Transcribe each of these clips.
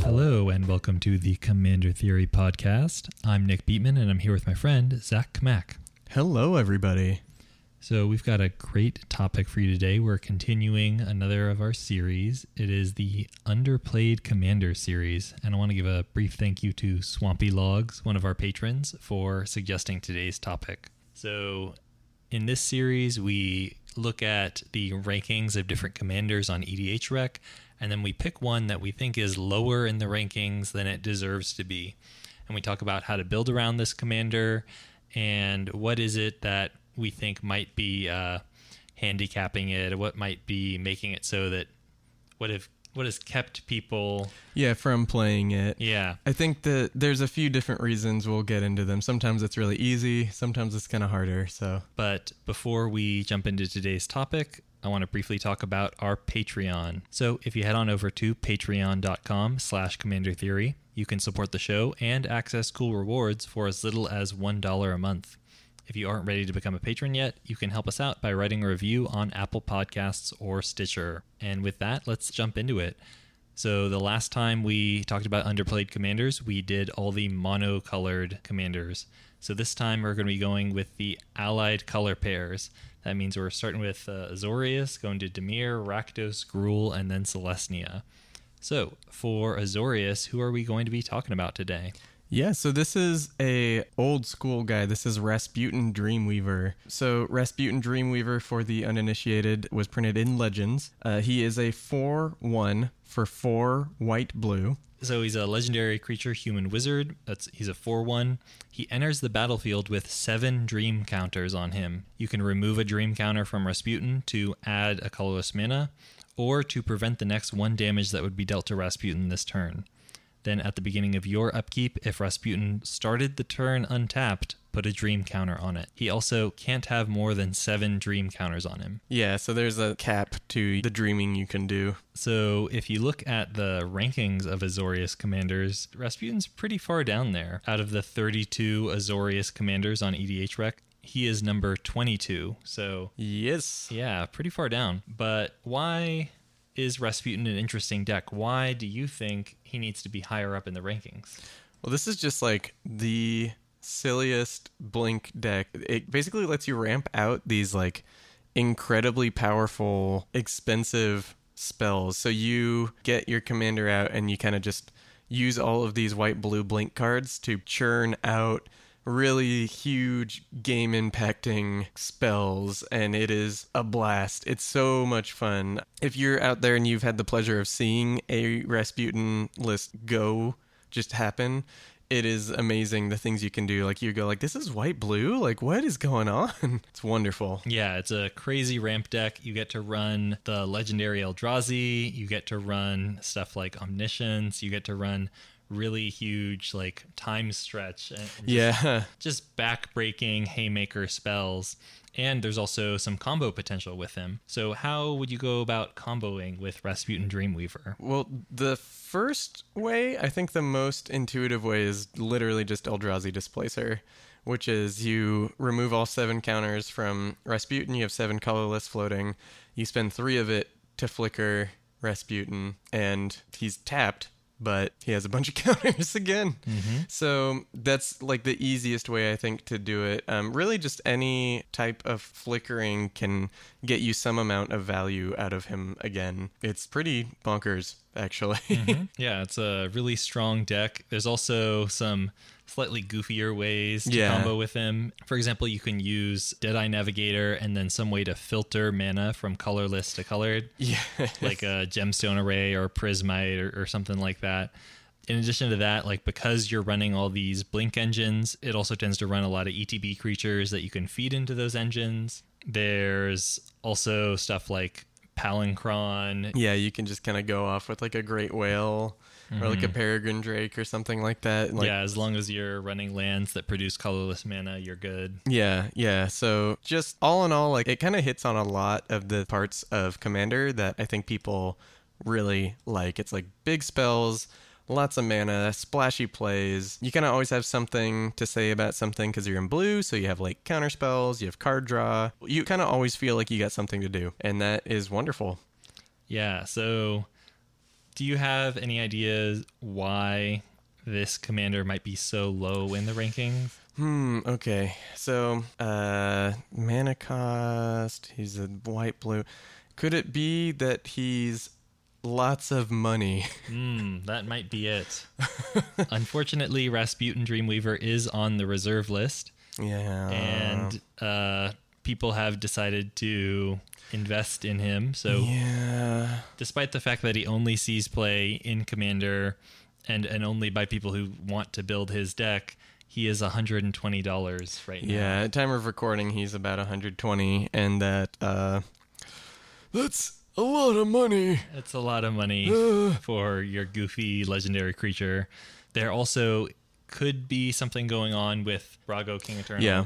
Hello, and welcome to the Commander Theory podcast. I'm Nick Beatman, and I'm here with my friend Zach Kmack. Hello, everybody. So, we've got a great topic for you today. We're continuing another of our series. It is the Underplayed Commander series, and I want to give a brief thank you to Swampy Logs, one of our patrons, for suggesting today's topic. So, in this series, we look at the rankings of different commanders on EDHREC, and then we pick one that we think is lower in the rankings than it deserves to be. And we talk about how to build around this commander and what is it that we think might be uh, handicapping it, what might be making it so that what have what has kept people Yeah, from playing it. yeah I think that there's a few different reasons we'll get into them. Sometimes it's really easy, sometimes it's kind of harder. So, But before we jump into today's topic, I want to briefly talk about our Patreon. So if you head on over to patreon.com slash commander theory, you can support the show and access cool rewards for as little as $1 a month. If you aren't ready to become a patron yet, you can help us out by writing a review on Apple Podcasts or Stitcher. And with that, let's jump into it. So the last time we talked about underplayed commanders, we did all the monocolored commanders. So this time we're going to be going with the allied color pairs. That means we're starting with uh, Azorius, going to Dimir, Rakdos, Gruul, and then Selesnya. So for Azorius, who are we going to be talking about today? Yeah, so this is a old school guy. This is Rasputin Dreamweaver. So Rasputin Dreamweaver for the uninitiated was printed in Legends. Uh, he is a 4-1 for 4 white blue. So he's a legendary creature, human wizard. That's he's a four-one. He enters the battlefield with seven dream counters on him. You can remove a dream counter from Rasputin to add a colorless mana, or to prevent the next one damage that would be dealt to Rasputin this turn. Then at the beginning of your upkeep, if Rasputin started the turn untapped, put a dream counter on it. He also can't have more than seven dream counters on him. Yeah, so there's a cap to the dreaming you can do. So if you look at the rankings of Azorius commanders, Rasputin's pretty far down there. Out of the 32 Azorius commanders on EDHREC, he is number 22. So Yes. yeah, pretty far down. But why is Rasputin an interesting deck? Why do you think he needs to be higher up in the rankings? Well, this is just like the silliest blink deck. It basically lets you ramp out these like incredibly powerful, expensive spells. So you get your commander out and you kind of just use all of these white blue blink cards to churn out really huge game impacting spells and it is a blast. It's so much fun. If you're out there and you've had the pleasure of seeing a Rasputin list go just happen, it is amazing the things you can do. Like you go like this is white blue? Like what is going on? It's wonderful. Yeah, it's a crazy ramp deck. You get to run the legendary Eldrazi. You get to run stuff like Omniscience. You get to run really huge like time stretch just, Yeah. just back-breaking haymaker spells. And there's also some combo potential with him. So how would you go about comboing with Rasputin Dreamweaver? Well, the first way, I think the most intuitive way is literally just Eldrazi Displacer, which is you remove all seven counters from Rasputin, you have seven colorless floating, you spend three of it to flicker Rasputin, and he's tapped, but he has a bunch of counters again. So that's like the easiest way, I think, to do it. Um, really, just any type of flickering can get you some amount of value out of him again. It's pretty bonkers, actually. Mm-hmm. Yeah, it's a really strong deck. There's also some slightly goofier ways to Yeah. combo with him. For example, you can use Deadeye Navigator and then some way to filter mana from colorless to colored, yeah. like a gemstone array or prismite or, or something like that. In addition to that, like because you're running all these blink engines, it also tends to run a lot of ETB creatures that you can feed into those engines. There's also stuff like Palinchron, yeah, you can just kind of go off with like a great whale or like a mm-hmm. peregrine drake or something like that. Like, yeah, as long as you're running lands that produce colorless mana, you're good. Yeah, yeah. So just all in all, like it kind of hits on a lot of the parts of Commander that I think people really like. It's like big spells, lots of mana, splashy plays. You kind of always have something to say about something because you're in blue, so you have like counter spells, you have card draw. You kind of always feel like you got something to do, and that is wonderful. Yeah. So, do you have any ideas why this commander might be so low in the rankings? Hmm. Okay. So, uh, mana cost. He's a white blue. Could it be that he's lots of money? Hmm, that might be it. Unfortunately, Rasputin Dreamweaver is on the reserve list, yeah. and uh, people have decided to invest in him. So, yeah. despite the fact that he only sees play in Commander and, and only by people who want to build his deck, he is $120 right now. Yeah. At time of recording, he's about 120, and that uh, that's a lot of money. It's a lot of money for your goofy legendary creature. There also could be something going on with Brago King Eternal. Yeah.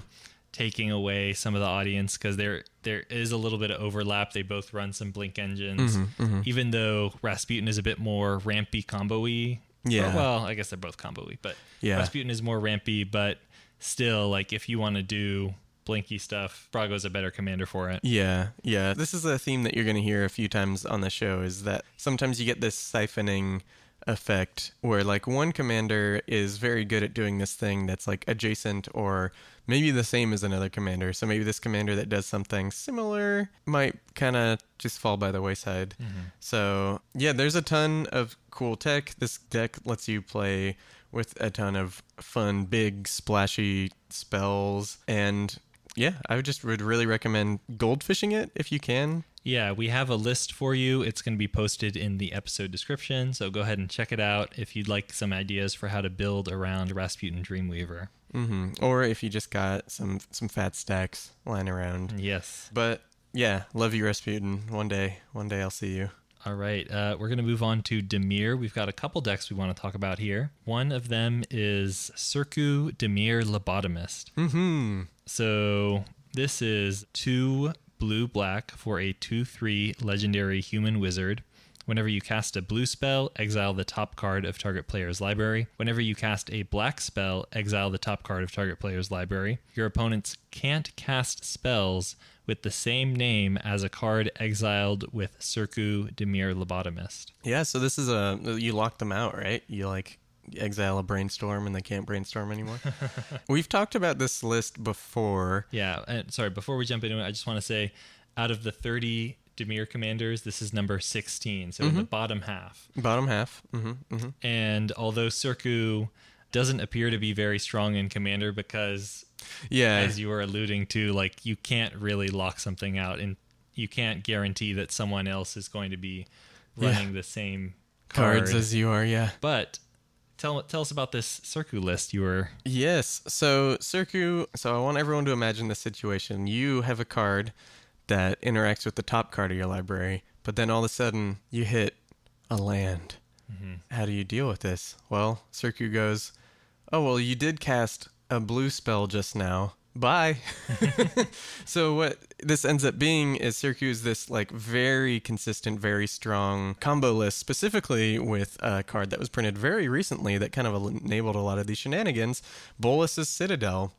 Taking away some of the audience because there there is a little bit of overlap. They both run some blink engines, Mm-hmm, even though Rasputin is a bit more rampy combo-y. Yeah. Or, well, I guess they're both combo-y, but Yeah. Rasputin is more rampy. But still, like if you want to do blinky stuff, Brago's a better commander for it. Yeah, yeah. This is a theme that you're going to hear a few times on the show is that sometimes you get this siphoning effect where like one commander is very good at doing this thing that's like adjacent or maybe the same as another commander. So maybe this commander that does something similar might kind of just fall by the wayside. Mm-hmm. So, yeah, there's a ton of cool tech. This deck lets you play with a ton of fun, big, splashy spells and yeah, I would just would really recommend goldfishing it if you can. Yeah, we have a list for you. It's going to be posted in the episode description, so go ahead and check it out if you'd like some ideas for how to build around Rasputin Dreamweaver. hmm Or if you just got some some fat stacks lying around. Yes. But yeah, love you, Rasputin. One day, one day I'll see you. All right, uh, we're going to move on to Dimir. We've got a couple decks we want to talk about here. One of them is Circu Dimir Lobotomist. Hmm. So this is two blue black for a 2 3 legendary human wizard. Whenever you cast a blue spell, exile the top card of target player's library. Whenever you cast a black spell, exile the top card of target player's library. Your opponents can't cast spells with the same name as a card exiled with Circu Dimir Lobotomist. Yeah. So this is a you lock them out, right? You like exile a brainstorm and they can't brainstorm anymore. We've talked about this list before. Yeah, and sorry, before we jump into it, I just want to say out of the 30 Dimir commanders, this is number 16, so in the bottom half. Bottom half. hmm hmm And although Circu doesn't appear to be very strong in commander because Yeah. as you were alluding to, like you can't really lock something out and you can't guarantee that someone else is going to be Yeah. running the same Cards as you are. Yeah. but tell tell us about this Circu list you were Yes. So, Circu, so I want everyone to imagine the situation. You have a card that interacts with the top card of your library, but then all of a sudden you hit a land. Mm-hmm. How do you deal with this? Well, Circu goes, Oh, well, you did cast a blue spell just now. Bye. so what this ends up being is is this like very consistent, very strong combo list, specifically with a card that was printed very recently that kind of enabled a lot of these shenanigans. Bolas's Citadel.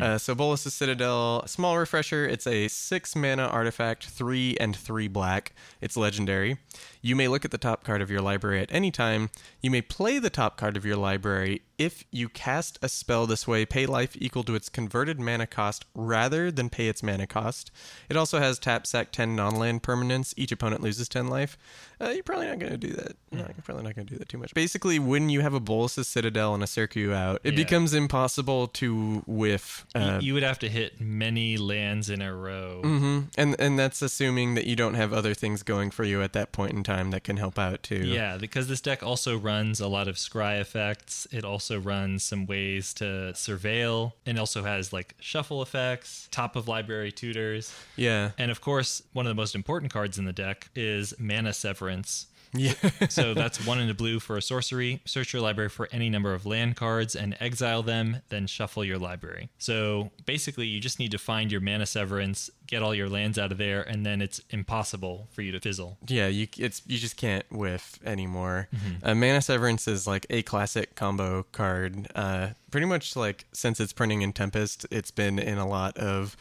Uh, so Bolas's Citadel, small refresher. It's a six mana artifact, three and three black. It's legendary. You may look at the top card of your library at any time. You may play the top card of your library if you cast a spell this way. Pay life equal to its converted mana cost rather than pay its mana cost. It also has tap sack ten non-land permanents. Each opponent loses ten life. Uh, you're probably not going to do that. No, you're probably not going to do that too much. Basically, when you have a Bolas's Citadel and a Circu out, it Yeah. becomes impossible to whiff. Y- Uh, you would have to hit many lands in a row. hmm And and that's assuming that you don't have other things going for you at that point in time that can help out too. Yeah, because this deck also runs a lot of scry effects. It also runs some ways to surveil and also has like shuffle effects, top of library tutors. Yeah. And of course, one of the most important cards in the deck is Mana Severance. Yeah. so that's one in the blue for a sorcery. Search your library for any number of land cards and exile them, then shuffle your library. So basically, you just need to find your mana severance, get all your lands out of there, and then it's impossible for you to fizzle. Yeah, you it's you just can't whiff anymore. Mm-hmm. Uh, Mana Severance is like a classic combo card. Uh, pretty much like since its printing in Tempest, it's been in a lot of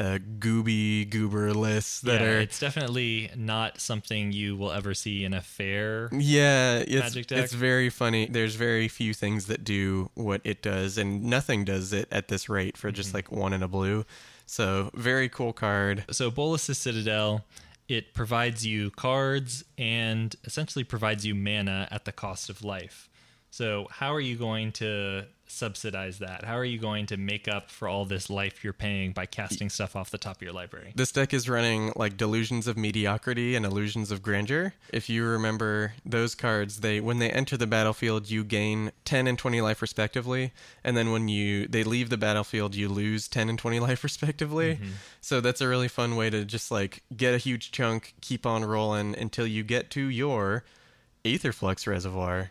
uh, gooby goober lists that yeah, are it's definitely not something you will ever see in a fair. Yeah, it's, Magic deck. it's very funny. There's very few things that do what it does, and nothing does it at this rate for Mm-hmm. just like one in a blue. So very cool card. So Bolas's Citadel, it provides you cards and essentially provides you mana at the cost of life. So how are you going to subsidize that? How are you going to make up for all this life you're paying by casting stuff off the top of your library? This deck is running like Delusions of Mediocrity and Illusions of Grandeur. If you remember those cards, they when they enter the battlefield, you gain 10 and 20 life respectively, and then when you they leave the battlefield, you lose 10 and 20 life respectively. Mm-hmm. So that's a really fun way to just like get a huge chunk, keep on rolling until you get to your Aetherflux Reservoir.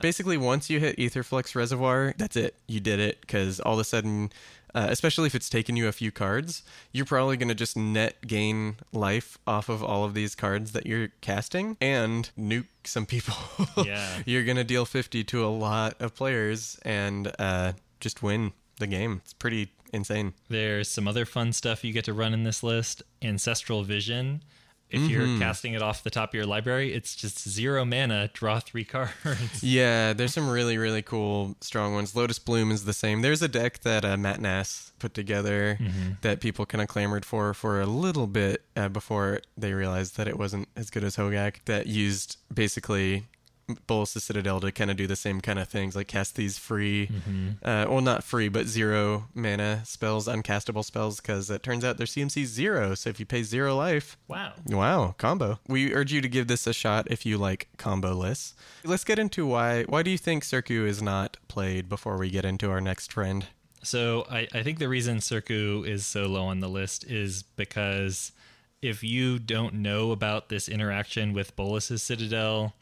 Basically, once you hit Aetherflux Reservoir, that's it. You did it because all of a sudden, uh, especially if it's taken you a few cards, you're probably going to just net gain life off of all of these cards that you're casting and nuke some people. Yeah. you're going to deal 50 to a lot of players and uh, just win the game. It's pretty insane. There's some other fun stuff you get to run in this list. Ancestral Vision. If you're casting it off the top of your library, it's just zero mana, draw three cards. Yeah, there's some really, really cool, strong ones. Lotus Bloom is the same. There's a deck that uh, Matt Nass put together that people kind of clamored for for a little bit uh, before they realized that it wasn't as good as Hogak, that used basically Bolas' Citadel to kind of do the same kind of things, like cast these free, uh, well, not free, but zero mana spells, uncastable spells, because it turns out their CMC is zero. So if you pay zero life, Wow. Wow, combo. We urge you to give this a shot if you like combo lists. Let's get into why why do you think Circu is not played before we get into our next trend? So I, I think the reason Circu is so low on the list is because if you don't know about this interaction with Bolas's Citadel,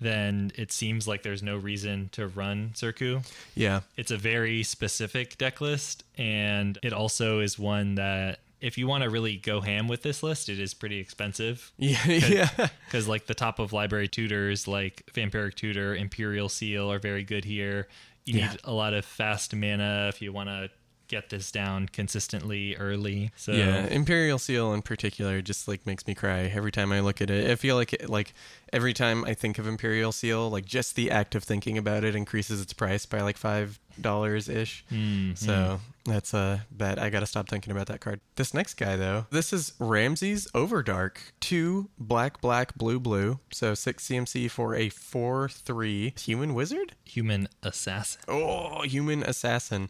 then it seems like there's no reason to run Circu. Yeah. It's a very specific deck list, and it also is one that if you want to really go ham with this list, it is pretty expensive. Yeah, yeah. Because like the top of library tutors, like Vampiric Tutor, Imperial Seal, are very good here. You Yeah. need a lot of fast mana if you want to get this down consistently early. So Yeah, Imperial Seal in particular just like makes me cry every time I look at it. I feel like it, like every time I think of Imperial Seal, like just the act of thinking about it increases its price by like five dollars ish. Mm-hmm. So that's uh, a bet. I gotta stop thinking about that card. This next guy though, this is Ramses Overdark, two black black blue blue, so six CMC for a four three human wizard. human assassin. Oh, human assassin.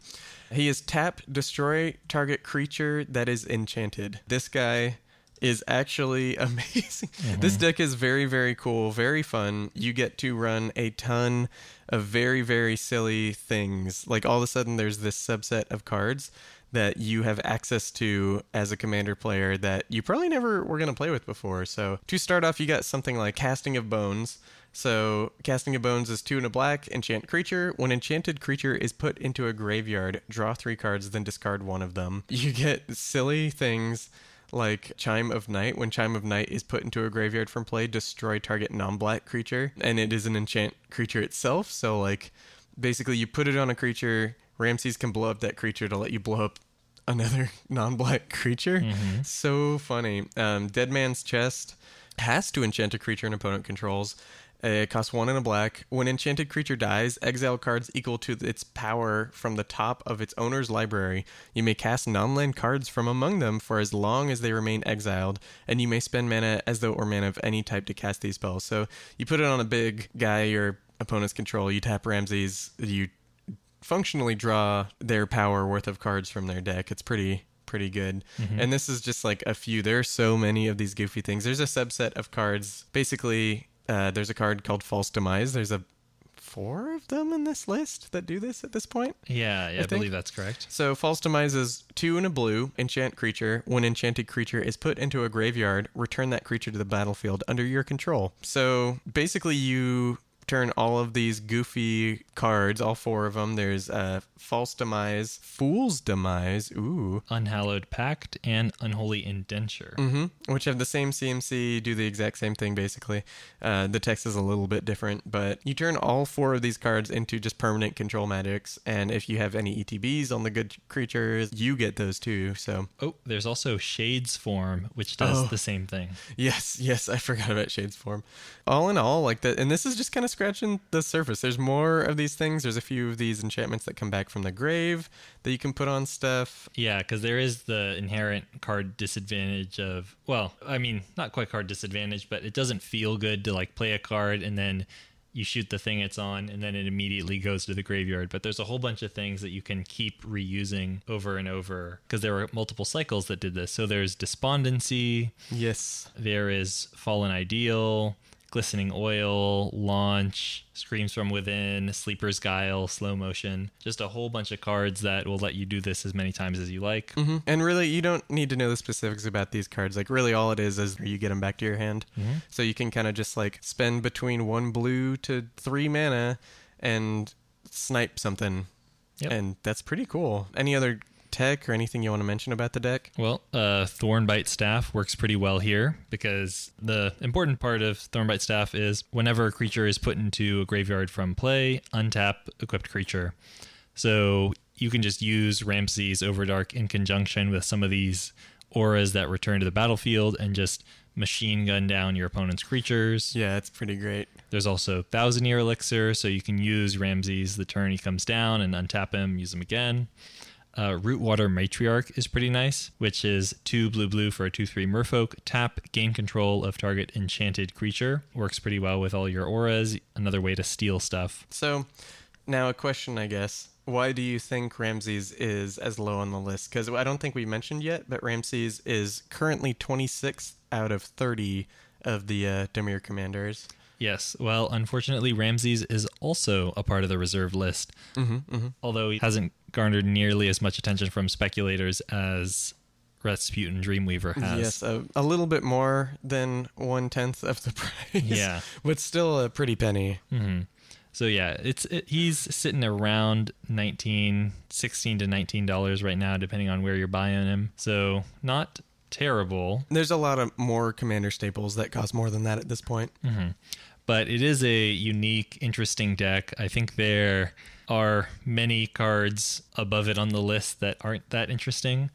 He is tap, destroy target creature that is enchanted. This guy is actually amazing. Mm-hmm. This deck is very, very cool, very fun. You get to run a ton of very, very silly things. Like all of a sudden, there's this subset of cards that you have access to as a commander player that you probably never were going to play with before. So, to start off, you got something like Casting of Bones. So, Casting of Bones is two and a black, enchant creature. When enchanted creature is put into a graveyard, draw three cards, then discard one of them. You get silly things like Chime of Night. When Chime of Night is put into a graveyard from play, destroy target non black creature. And it is an enchant creature itself. So, like, basically, you put it on a creature, Ramses can blow up that creature to let you blow up another non-black creature. So funny. Um, Dead Man's Chest has to enchant a creature an opponent controls. It costs one and a black. When enchanted creature dies, exile cards equal to its power from the top of its owner's library. You may cast non-land cards from among them for as long as they remain exiled, and you may spend mana as though were mana of any type to cast these spells. So you put it on a big guy your opponent's control. You tap Ramses. You functionally draw their power worth of cards from their deck. It's pretty pretty good. Mm-hmm. And this is just like a few. There are so many of these goofy things. There's a subset of cards. Basically, uh, there's a card called False Demise. There's a four of them in this list that do this at this point. Yeah, yeah, I, think- believe that's correct. So false demise is two and a blue enchant creature. When enchanted creature is put into a graveyard, return that creature to the battlefield under your control. So basically, you turn all of these goofy cards, all four of them. There's uh, false demise, fool's demise, ooh, Unhallowed Pact and Unholy Indenture. hmm which have the same CMC, do the exact same thing basically. Uh, the text is a little bit different, but you turn all four of these cards into just permanent control magics, and if you have any ETBs on the good creatures, you get those too. So Oh, there's also Shades Form, which does Oh. the same thing. yes, yes, I forgot about Shades form. All in all, like that, and this is just kind of scratching the surface. There's more of these things. There's a few of these enchantments that come back from the grave that you can put on stuff. Yeah, because there is the inherent card disadvantage of, well, I mean, not quite card disadvantage, but it doesn't feel good to like play a card and then you shoot the thing it's on and then it immediately goes to the graveyard. But there's a whole bunch of things that you can keep reusing over and over because there were multiple cycles that did this. So there's Despondency, Yes, there is Fallen Ideal, Glistening Oil, Launch, Screams from Within, Sleeper's Guile, Slow Motion. Just a whole bunch of cards that will let you do this as many times as you like. hmm And really, you don't need to know the specifics about these cards. Like, really, all it is is you get them back to your hand. So you can kind of just like spend between one blue to three mana and snipe something. Yep. And that's pretty cool. Any other tech or anything you want to mention about the deck? Well, uh, Thornbite Staff works pretty well here because the important part of Thornbite Staff is whenever a creature is put into a graveyard from play, untap equipped creature. So you can just use Ramses Overdark in conjunction with some of these auras that return to the battlefield and just machine gun down your opponent's creatures. Yeah, it's pretty great. There's also Thousand Year Elixir, so you can use Ramses the turn he comes down and untap him, use him again. Uh, Rootwater Matriarch is pretty nice, which is two blue blue for a 2 3 merfolk. Tap, gain control of target enchanted creature. Works pretty well with all your auras. Another way to steal stuff. So, now a question, I guess. Why do you think Ramses is as low on the list? Because I don't think we mentioned yet, but Ramses is currently 26th out of 30 of the uh, Dimir commanders. Yes, well, unfortunately, Ramses is also a part of the reserve list, Mm-hmm, mm-hmm. although he hasn't garnered nearly as much attention from speculators as Rasputin Dreamweaver has. Yes, a, a little bit more than one tenth of the price. Yeah. but still a pretty penny. hmm So yeah, it's it, he's sitting around 19, 16 to 19 dollars right now, depending on where you're buying him. So not terrible, There's a lot of more commander staples that cost more than that at this point. But it is a unique, interesting deck. I think there are many cards above it on the list that aren't that interesting.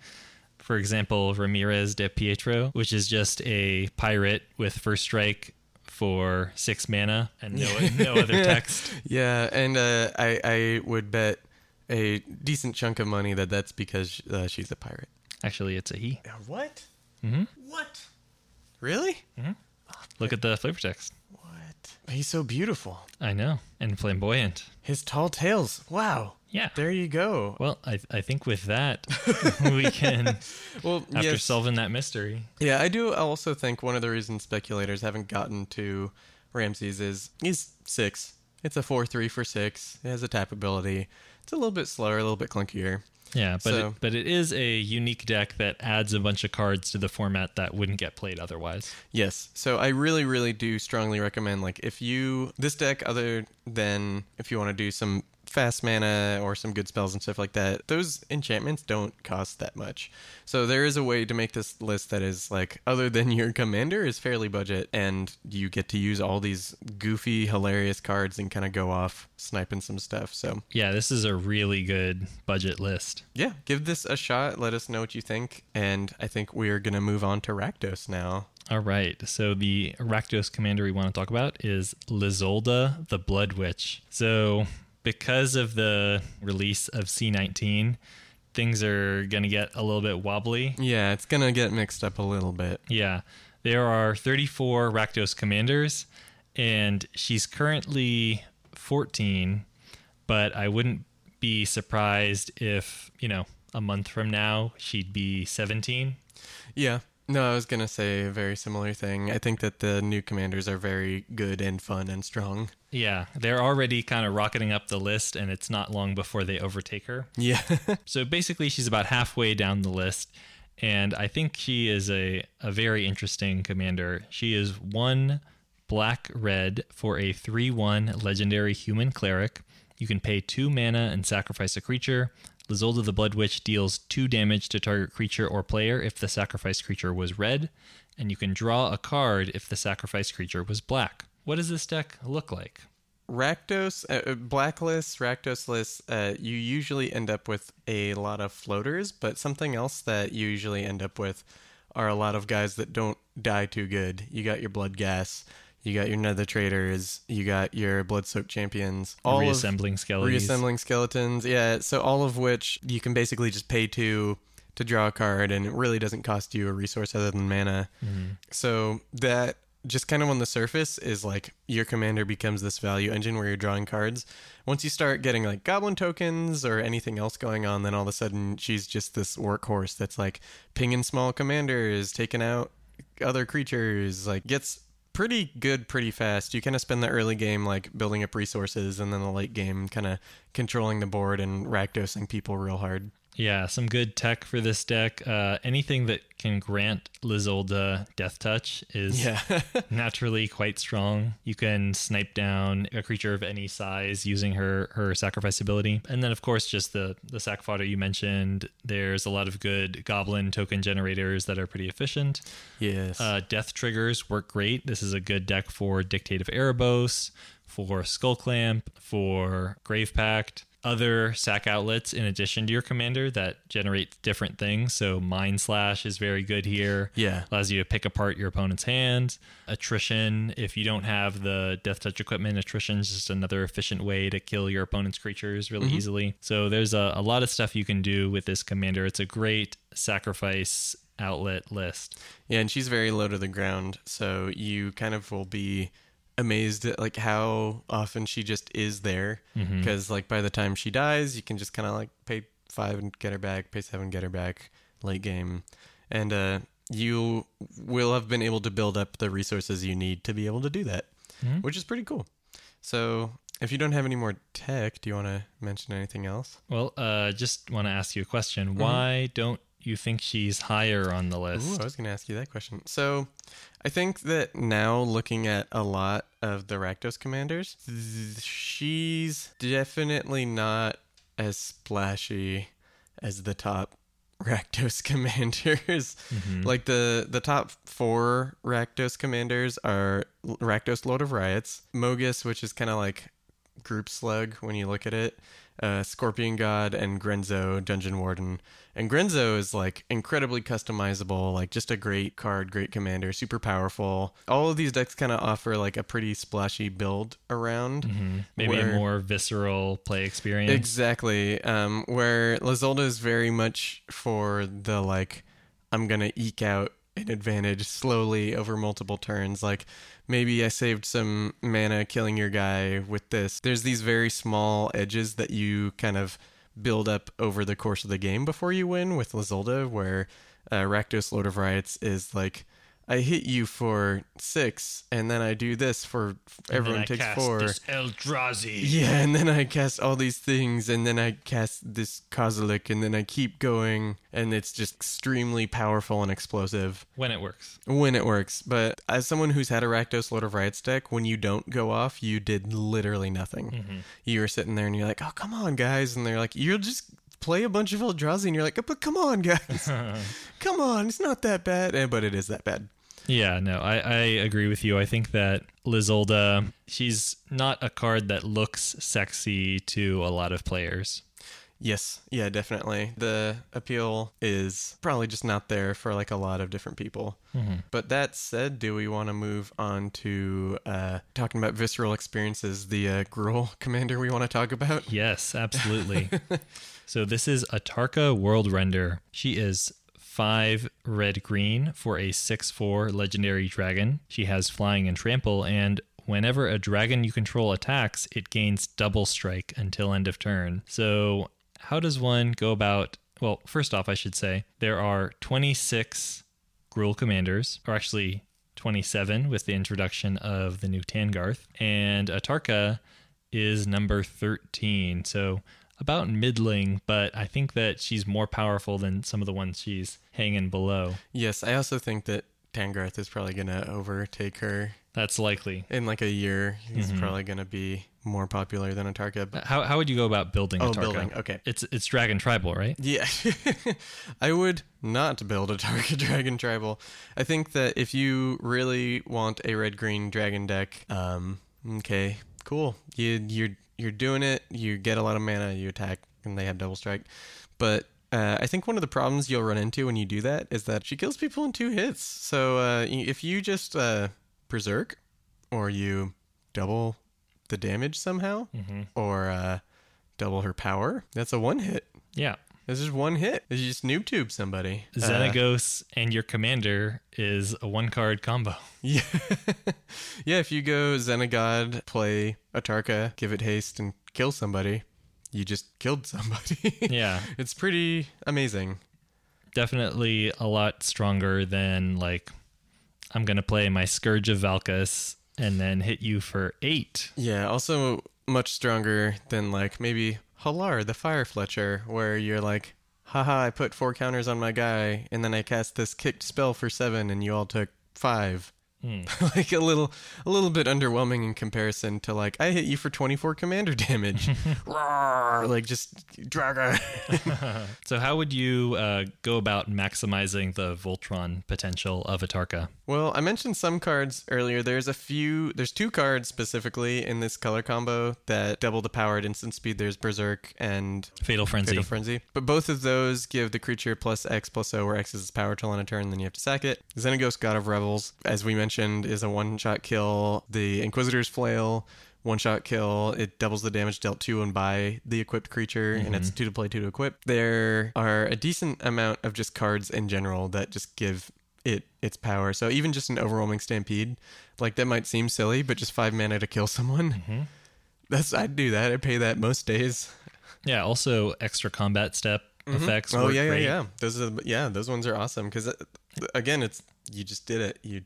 For example, Ramirez de Pietro, which is just a pirate with first strike for six mana and no no other text. Yeah, and uh, I I would bet a decent chunk of money that that's because uh, she's a pirate. Actually, it's a he. What? Mhm. What? Really? Look at the flavor text. What? He's so beautiful. I know, and flamboyant. His tall tails. Wow. Yeah. There you go. Well, I I think with that we can Well, after yes. solving that mystery. Yeah, I do also think one of the reasons speculators haven't gotten to Ramses is he's six. It's a four three for six. It has a tap ability. It's a little bit slower, a little bit clunkier. Yeah, but So- it, but it is a unique deck that adds a bunch of cards to the format that wouldn't get played otherwise. Yes. So I really, really do strongly recommend like if you this deck other than if you want to do some fast mana or some good spells and stuff like that, those enchantments don't cost that much. So there is a way to make this list that is like other than your commander is fairly budget and you get to use all these goofy, hilarious cards and kind of go off sniping some stuff. So Yeah, this is a really good budget list. yeah, give this a shot. Let us know what you think. And I think we're gonna move on to Rakdos now. All right, so the Rakdos commander we want to talk about is Lyzolda the Blood Witch. So, because of the release of C19, things are going to get a little bit wobbly. Yeah, it's gonna get mixed up a little bit. Yeah, there are 34 Rakdos commanders, and she's currently 14, but I wouldn't be surprised if, you know, a month from now she'd be 17. Yeah, No, I was gonna say a very similar thing. I think that the new commanders are very good and fun and strong. Yeah, they're already kind of rocketing up the list, and it's not long before they overtake her. Yeah. So basically, she's about halfway down the list, and I think she is a, a very interesting commander. She is one black red for a 3 1 legendary human cleric. You can pay two mana and sacrifice a creature. Lyzolda the Blood Witch deals two damage to target creature or player if the sacrificed creature was red, and you can draw a card if the sacrificed creature was black. What does this deck look like? Rakdos, uh, uh, Blacklist, Rakdos lists, uh, you usually end up with a lot of floaters, but something else that you usually end up with are a lot of guys that don't die too good. You got your Bloodghast, you got your Nether Traitors, you got your Blood Soaked Champions, all of- Reassembling skeletons. reassembling skeletons. Yeah, so all of which you can basically just pay to to draw a card, and it really doesn't cost you a resource other than mana. Mm-hmm. So that just kind of on the surface is like your commander becomes this value engine where you're drawing cards. Once you start getting like goblin tokens or anything else going on, then all of a sudden she's just this workhorse that's like pinging small commanders, taking out other creatures, like gets pretty good pretty fast. You kind of spend the early game like building up resources and then the late game kind of controlling the board and rackdosing people real hard. Yeah, some good tech for this deck. Uh, anything that can grant Lyzolda Death Touch is Yeah. naturally quite strong. You can snipe down a creature of any size using her her sacrifice ability, and then of course just the the sack fodder you mentioned. There's a lot of good Goblin token generators that are pretty efficient. yes. Uh, death triggers work great. This is a good deck for Dictate of Erebos, for Skull Clamp, for Grave Pact. Other sack outlets in addition to your commander that generate different things. So Mind Slash is very good here. Yeah. Allows you to pick apart your opponent's hand. Attrition, if you don't have the Death Touch equipment, attrition is just another efficient way to kill your opponent's creatures really mm-hmm. easily. So there's a, a lot of stuff you can do with this commander. It's a great sacrifice outlet list. Yeah, and she's very low to the ground, so you kind of will be amazed at like how often she just is there. Because like by the time she dies, you can just kind of like pay five and get her back, pay seven, get her back, late game, and uh, you will have been able to build up the resources you need to be able to do that, which is pretty cool. So if you don't have any more tech, do you want to mention anything else? Well, uh, just want to ask you a question. Why don't you think she's higher on the Ooh, list? I was going to ask you that question. So, I think that now looking at a lot of the Rakdos commanders, th- she's definitely not as splashy as the top Rakdos commanders. Mm-hmm. Like the the top four Rakdos commanders are Rakdos Lord of Riots, Mogis, which is kind of like group slug when you look at it. Uh, Scorpion God and Grenzo Dungeon Warden, and Grenzo is like incredibly customizable, like just a great card, great commander, super powerful. All of these decks kind of offer like a pretty splashy build around. Maybe where- a more visceral play experience. Exactly. Um, where Lazolda is very much for the like, I'm gonna eke out an advantage slowly over multiple turns. Like maybe I saved some mana killing your guy with this. There's these very small edges that you kind of build up over the course of the game before you win with Lazolda, where uh, Rakdos Lord of Riots is like. I hit you for six, and then I do this for everyone takes four. Eldrazi. Yeah, and then I cast all these things, and then I cast this Kozilek, and then I keep going, and it's just extremely powerful and explosive When it works. when it works. But as someone who's had a Rakdos Lord of Riots deck, when you don't go off, you did literally nothing. Mm-hmm. You were sitting there, and you're like, "Oh, come on, guys!" And they're like, you're just." Play a bunch of Eldrazi and you're like, but come on, guys. come on, it's not that bad. Eh, But it is that bad. Yeah, no, I, I agree with you. I think that Lyzolda, she's not a card that looks sexy to a lot of players. Yes, yeah, definitely. The appeal is probably just not there for like a lot of different people. But that said, do we want to move on to uh, talking about visceral experiences? The uh, Gruul commander we want to talk about. Yes, absolutely. so this is Atarka World Render. She is five red green for a six four legendary dragon. She has flying and trample, and whenever a dragon you control attacks, it gains double strike until end of turn. So how does one go about? Well, first off, I should say there are 26 Gruul commanders, or actually 27 with the introduction of the new Tahngarth. And Atarka is number 13. So about middling, but I think that she's more powerful than some of the ones she's hanging below. Yes, I also think that Tahngarth is probably going to overtake her That's likely. in like a year. He's Mhm. probably going to be more popular than Atarka. But How, how would you go about building oh, Atarka? building. Okay. It's it's Dragon Tribal, right? Yeah, I would not build Atarka Dragon Tribal. I think that if you really want a red green dragon deck, um, okay, cool. You you're you're doing it. You get a lot of mana. You attack, and they have double strike. But uh, I think one of the problems you'll run into when you do that is that she kills people in two hits. So uh, if you just uh, berserk, or you double the damage somehow, Mm-hmm. or uh, double her power, that's a one hit. Yeah. This is one hit. You just noob tube somebody. Uh, Xenagos and your commander is a one card combo. yeah. yeah, if you go Xenagos, play Atarka, give it haste, and kill somebody, you just killed somebody. Yeah. it's pretty amazing. Definitely a lot stronger than like I'm gonna play my Scourge of Valkas and then hit you for eight. Yeah, also much stronger than like maybe Hallar, the Firefletcher, where you're like, haha, I put four counters on my guy, and then I cast this kicked spell for seven, and you all took five. Hmm. like a little a little bit underwhelming in comparison to like I hit you for 24 commander damage. Roar, like just dragon. So how would you uh, go about maximizing the Voltron potential of Atarka? well, I mentioned some cards earlier. There's a few there's two cards specifically in this color combo that double the power at instant speed. There's Berserk and Fatal Frenzy. Fatal Frenzy. But both of those give the creature plus X plus O, where X is its power till on a turn, then you have to sack it. Xenagos, God of Revels, as we mentioned, is a one shot kill. The Inquisitor's Flail, one shot kill. It doubles the damage dealt to and by the equipped creature, and it's mm-hmm. two to play, two to equip. There are a decent amount of just cards in general that just give it its power. So even just an overwhelming stampede, like that might seem silly, but just five mana to kill someone. Mm-hmm. That's I'd do that. I'd pay that most days. Yeah, also extra combat step mm-hmm. effects. Oh yeah, yeah, great. yeah. Those are yeah, those ones are awesome because uh, again, it's you just did it. You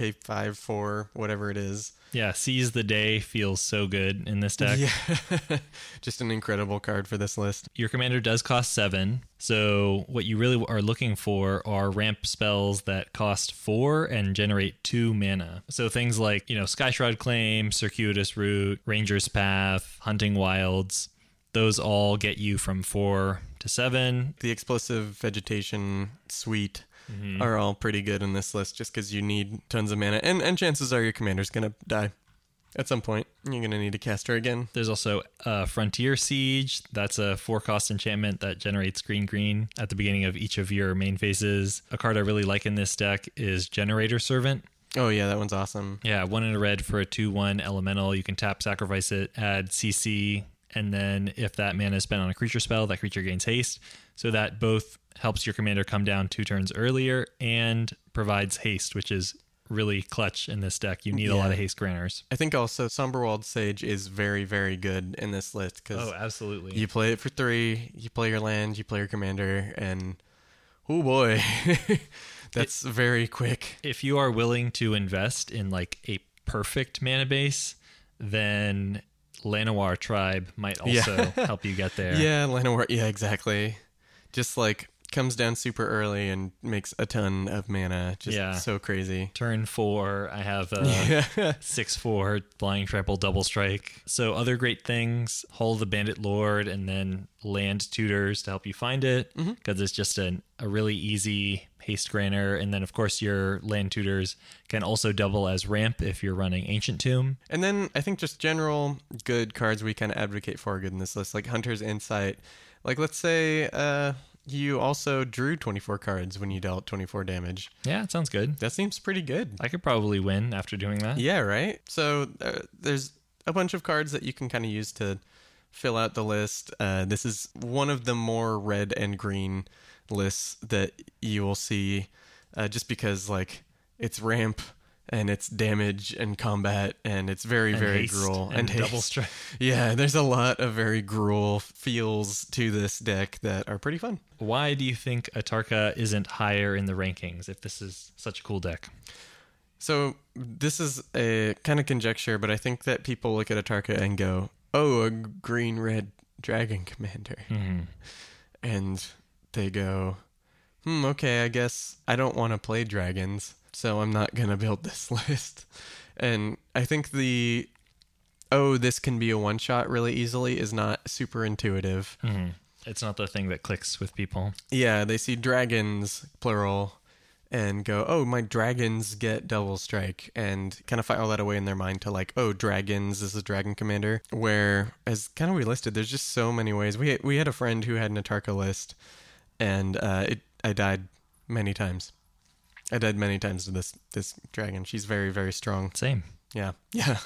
pay five for whatever it is. Yeah, Seize the Day feels so good in this deck. Yeah, just an incredible card for this list. Your commander does cost seven. So, what you really are looking for are ramp spells that cost four and generate two mana. So, things like, you know, Sky Shroud Claim, Circuitous Route, Ranger's Path, Hunting Wilds, those all get you from four to seven. The explosive vegetation suite Mm-hmm. are all pretty good in this list, just because you need tons of mana, and and chances are your commander's gonna die at some point. You're gonna need to cast her again. There's also uh, Frontier Siege. That's a four cost enchantment that generates green green at the beginning of each of your main phases. A card I really like in this deck is Generator Servant. Oh yeah, that one's awesome. Yeah, one in a red for a 2 1 elemental. You can tap, sacrifice it, add CC, and then if that mana is spent on a creature spell, that creature gains haste. So that both helps your commander come down two turns earlier and provides haste, which is really clutch in this deck. You need a lot of haste granters. I think also Somberwald Sage is very very good in this list because Oh, absolutely. You play it for three. You play your land. You play your commander, and oh boy, that's very quick. if you are willing to invest in like a perfect mana base, then Llanowar Tribe might also Yeah. help you get there. Yeah, Llanowar. Yeah, exactly. Just like comes down super early and makes a ton of mana. Just Yeah. so crazy. Turn four, I have a Yeah. six four flying trample double strike. So other great things: Hull the Bandit Lord, and then land tutors to help you find it because it's just an, a really easy haste granter. And then of course your land tutors can also double as ramp if you're running Ancient Tomb. And then I think just general good cards we kind of advocate for good in this list, like Hunter's Insight. Like let's say uh, you also drew 24 cards when you dealt 24 damage. Yeah, it sounds good. That seems pretty good. I could probably win after doing that. Yeah, right. So uh, there's a bunch of cards that you can kind of use to fill out the list. Uh, this is one of the more red and green lists that you will see, uh, just because like it's ramp and it's damage and combat, and it's very, And very Gruul and double haste. strike. Yeah, there's a lot of very Gruul feels to this deck that are pretty fun. Why do you think Atarka isn't higher in the rankings if this is such a cool deck? So this is a kind of conjecture, but I think that people look at Atarka and go, "Oh, a green red dragon commander," Mhm. and they go, "Hmm, okay, I guess I don't want to play dragons, so I'm not gonna build this list." And I think the oh, this can be a one shot really easily is not super intuitive. Mhm. It's not the thing that clicks with people. Yeah, they see dragons, plural, and go, oh, my dragons get double strike, and kind of file that away in their mind to like, oh, dragons is dragon commander. Where, as kind of we listed, there's just so many ways. We we had a friend who had an Atarka list, and uh, it I died many times. I died many times to this this dragon. She's very very strong. Same. Yeah, yeah,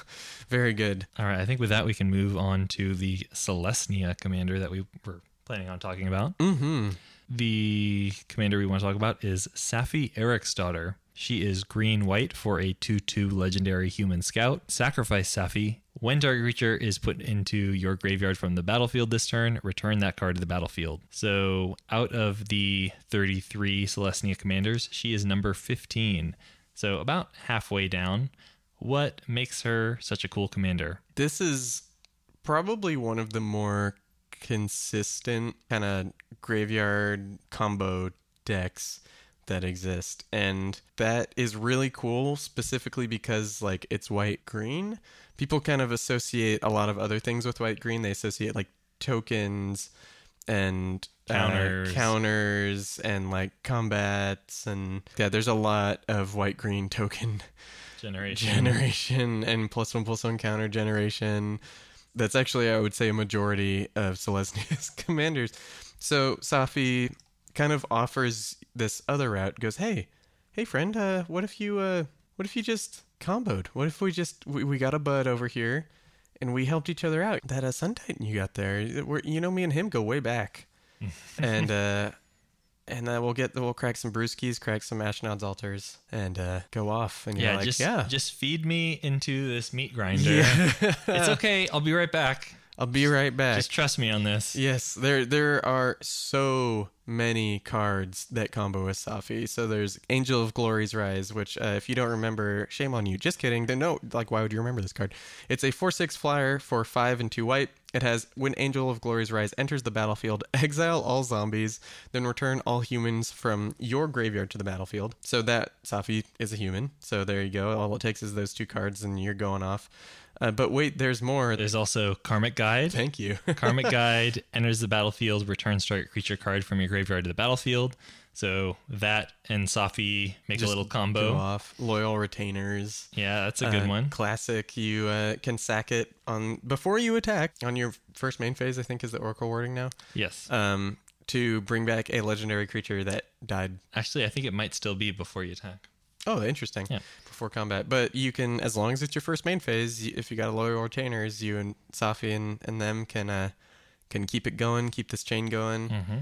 very good. All right, I think with that we can move on to the Selesnya commander that we were planning on talking about. Mm-hmm. The commander we want to talk about is Saffi Eriksdottir. She is green white for a 2 2 legendary human scout. Sacrifice Saffi. When target creature is put into your graveyard from the battlefield this turn, return that card to the battlefield. So, out of the 33 Selesnya commanders, she is number 15. So, about halfway down. What makes her such a cool commander? This is probably one of the more consistent kind of graveyard combo decks that exist and that is really cool specifically because like it's white green people kind of associate a lot of other things with white green they associate like tokens and uh, Counters. counters and like combats and yeah there's a lot of white green token Generation. generation and plus one plus one counter generation. That's actually, I would say, a majority of Selesnya's commanders. So Saffi kind of offers this other route. Goes, hey, hey friend, uh, what if you, uh, what if you just comboed? What if we just we, we got a bud over here, and we helped each other out? That uh, Sun Titan you got there, we're, you know, me and him go way back, and uh, and uh, we'll get we'll crack some brewskis, crack some Ashnod's altars, and uh, go off. And Yeah, like, just yeah, just feed me into this meat grinder. Yeah. it's okay. I'll be right back. I'll be right back. Just trust me on this. yes, there there are so many cards that combo with Saffi. So there's Angel of Glory's Rise, which uh, if you don't remember, shame on you. Just kidding. Then no, like why would you remember this card? It's a four six flyer for five and two white. It has when Angel of Glory's Rise enters the battlefield, exile all zombies, then return all humans from your graveyard to the battlefield. So that Saffi is a human. So there you go. All it takes is those two cards, and you're going off. Uh, but wait, there's more. There's also Karmic Guide. Thank you. Karmic Guide enters the battlefield, return target creature card from your graveyard to the battlefield. So that and Saffi make a Just little Go combo. off. Loyal retainers. Yeah, that's a good Uh, one. Classic. You uh, can sack it on before you attack on your first main phase. I think is the Oracle wording now. Yes. Um, to bring back a legendary creature that died. Actually, I think it might still be before you attack. Oh, interesting. Yeah. Before combat, but you can, as long as it's your first main phase, if you got a loyal retainers, you and Saffi and, and them can uh, can keep it going, keep this chain going. hmm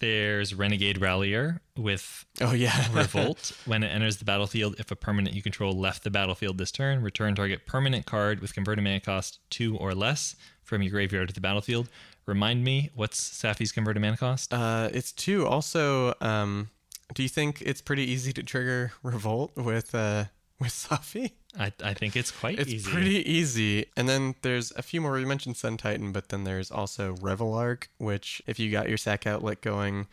There's Renegade Rallier with Oh yeah, Revolt. when it enters the battlefield, if a permanent you control left the battlefield this turn, return target permanent card with converted mana cost two or less from your graveyard to the battlefield. Remind me, what's Saffi's converted mana cost? Uh, it's two. Also, um, do you think it's pretty easy to trigger Revolt with uh, with Saffi? I, I think it's quite easy. It's easy. pretty easy. And then there's a few more. We mentioned Sun Titan, but then there's also Reveillark, which if you got your sack outlet going,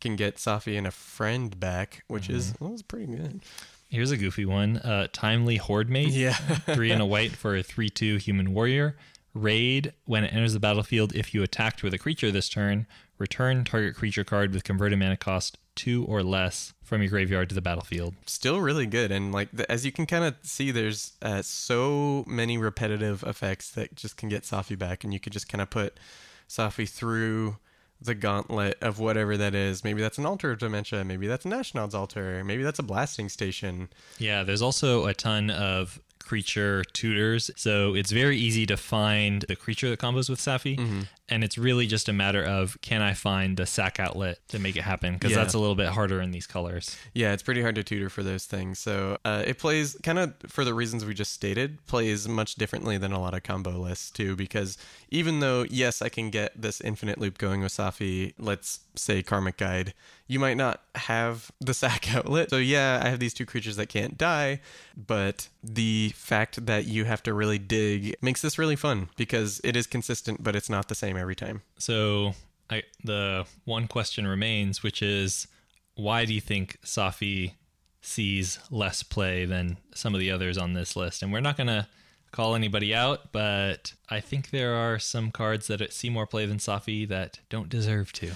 can get Saffi and a friend back, which is Mm-hmm. well, pretty good. Here's a goofy one. Uh, Timely Hordemate. Yeah. three and a white for a 3 2 human warrior. Raid, when it enters the battlefield, if you attacked with a creature this turn, return target creature card with converted mana cost two or less from your graveyard to the battlefield. Still really good, and like the, as you can kind of see, there's uh, so many repetitive effects that just can get Saffi back, and you could just kind of put Saffi through the gauntlet of whatever that is. Maybe that's an altar of dementia. Maybe that's an Ashnod's altar. Maybe that's a blasting station. Yeah, there's also a ton of creature tutors. So it's very easy to find the creature that combos with Saffi. And it's really just a matter of can I find the sack outlet to make it happen because Yeah. that's a little bit harder in these colors. Yeah, it's pretty hard to tutor for those things. So uh, it plays kind of for the reasons we just stated, plays much differently than a lot of combo lists too. Because even though yes, I can get this infinite loop going with Saffi, let's say Karmic Guide, you might not have the sack outlet. So yeah, I have these two creatures that can't die, but the fact that you have to really dig makes this really fun because it is consistent, but it's not the same every time. So I, the one question remains, which is why do you think Saffi sees less play than some of the others on this list? And we're not going to call anybody out, but I think there are some cards that see more play than Saffi that don't deserve to.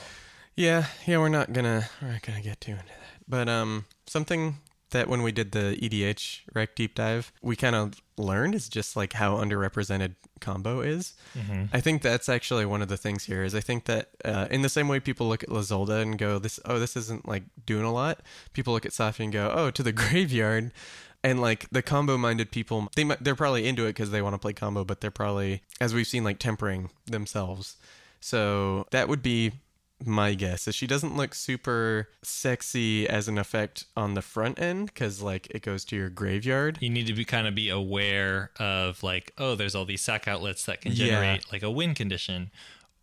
Yeah, yeah, we're not gonna we're not gonna get too into that. But um, something that when we did the EDH rec deep dive, we kind of learned is just like how underrepresented combo is. I think that's actually one of the things here. Is I think that uh, in the same way people look at Lyzolda and go, "This oh, this isn't like doing a lot." People look at Saffi and go, "Oh, to the graveyard." And like the combo minded people, they might, they're probably into it because they want to play combo, but they're probably, as we've seen, like tempering themselves. So that would be my guess is she doesn't look super sexy as an effect on the front end because like it goes to your graveyard You need to be kind of be aware of like, oh, there's all these sack outlets that can Yeah. generate like a win condition.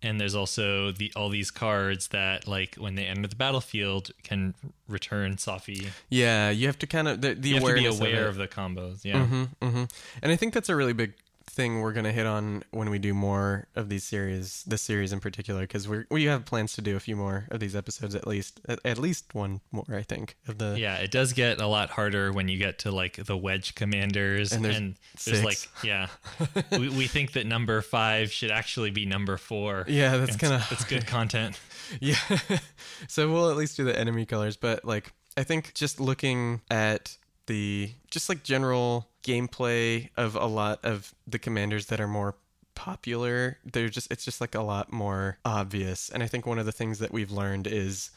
And there's also the all these cards that like when they enter the battlefield can return Saffi. yeah you have to kind of the, the You have to be aware of, of, the combos. Yeah. hmm hmm and i think that's a really big thing we're going to hit on when we do more of these series this series in particular because we we have plans to do a few more of these episodes at least at, at least one more i think of the Yeah, it does get a lot harder when you get to like the wedge commanders, And and there's there's, like, yeah, we, we think that number five should actually be number four. Yeah, that's kinda it's good content. Yeah. so we'll at least do the enemy colors, but like I think just looking at the just like general gameplay of a lot of the commanders that are more popular, they're just it's just like a lot more obvious. And I think one of the things that we've learned is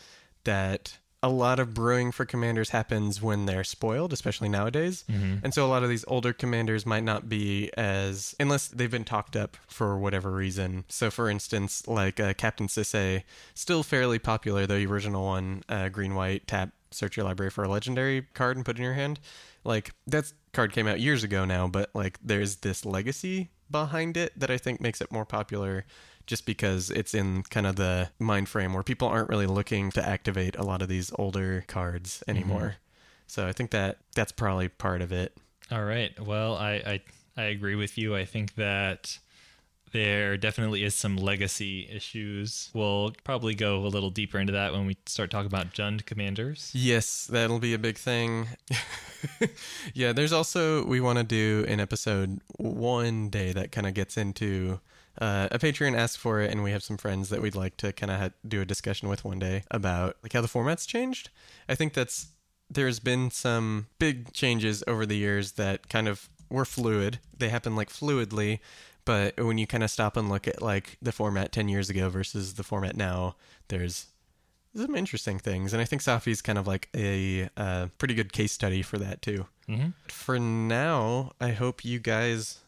that a lot of brewing for commanders happens when they're spoiled, especially nowadays. And so a lot of these older commanders might not be as, unless they've been talked up for whatever reason. So, for instance, like uh, Captain Sisay, still fairly popular, though the original one, uh, green white, tap, search your library for a legendary card and put it in your hand. Like, that card came out years ago now, but like, there's this legacy behind it that I think makes it more popular just because it's in kind of the mind frame where people aren't really looking to activate a lot of these older cards mm-hmm. anymore. So I think that that's probably part of it. All right. Well, I, I I agree with you. I think that there definitely is some legacy issues. We'll probably go a little deeper into that when we start talking about Jund commanders. Yes, that'll be a big thing. yeah, there's also we want to do an episode one day that kind of gets into uh, a Patreon asked for it, and we have some friends that we'd like to kind of ha- do a discussion with one day about like how the format's changed. I think that's there's been some big changes over the years that kind of were fluid. They happen like fluidly, but when you kind of stop and look at like the format 10 years ago versus the format now, there's some interesting things. And I think Saffi's kind of like a uh, pretty good case study for that too. hmm For now, I hope you guys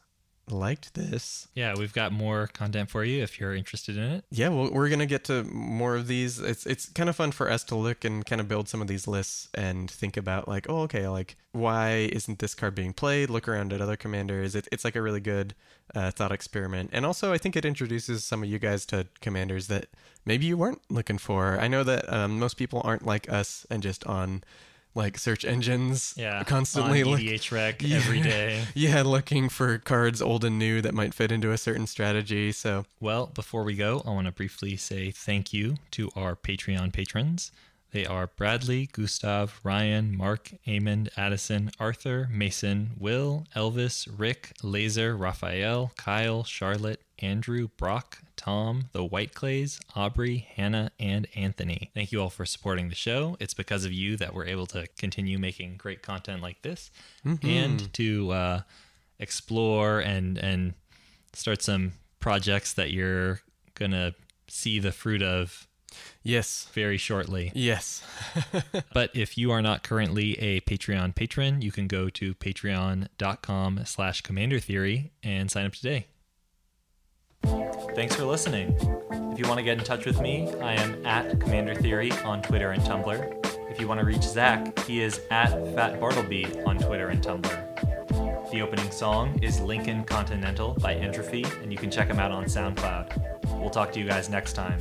liked this. Yeah, we've got more content for you if you're interested in it. Yeah, well, we're gonna get to more of these. It's it's kind of fun for us to look and kind of build some of these lists and think about like, oh, okay, like why isn't this card being played? Look around at other commanders. It, it's like a really good uh, thought experiment, and also I think it introduces some of you guys to commanders that maybe you weren't looking for. I know that um, most people aren't like us and just on like search engines Yeah, constantly on EDHREC Yeah. every day. yeah looking for cards old and new that might fit into a certain strategy so Well, before we go, I want to briefly say thank you to our Patreon patrons. They are Bradley, Gustav, Ryan, Mark, Amond, Addison, Arthur, Mason, Will, Elvis, Rick, Laser, Raphael, Kyle, Charlotte, Andrew, Brock, Tom, the White Clays, Aubrey, Hannah, and Anthony. Thank you all for supporting the show. It's because of you that we're able to continue making great content like this and to uh, explore and and start some projects that you're gonna see the fruit of yes very shortly. yes But if you are not currently a Patreon patron, you can go to patreon.com slash commander theory and sign up today. Thanks for listening. If you want to get in touch with me, I am at Commander Theory on Twitter and Tumblr. If you want to reach Zach, he is at Fat Bartleby on Twitter and Tumblr. The opening song is Lincoln Continental by Entropy, and you can check him out on SoundCloud. We'll talk to you guys next time.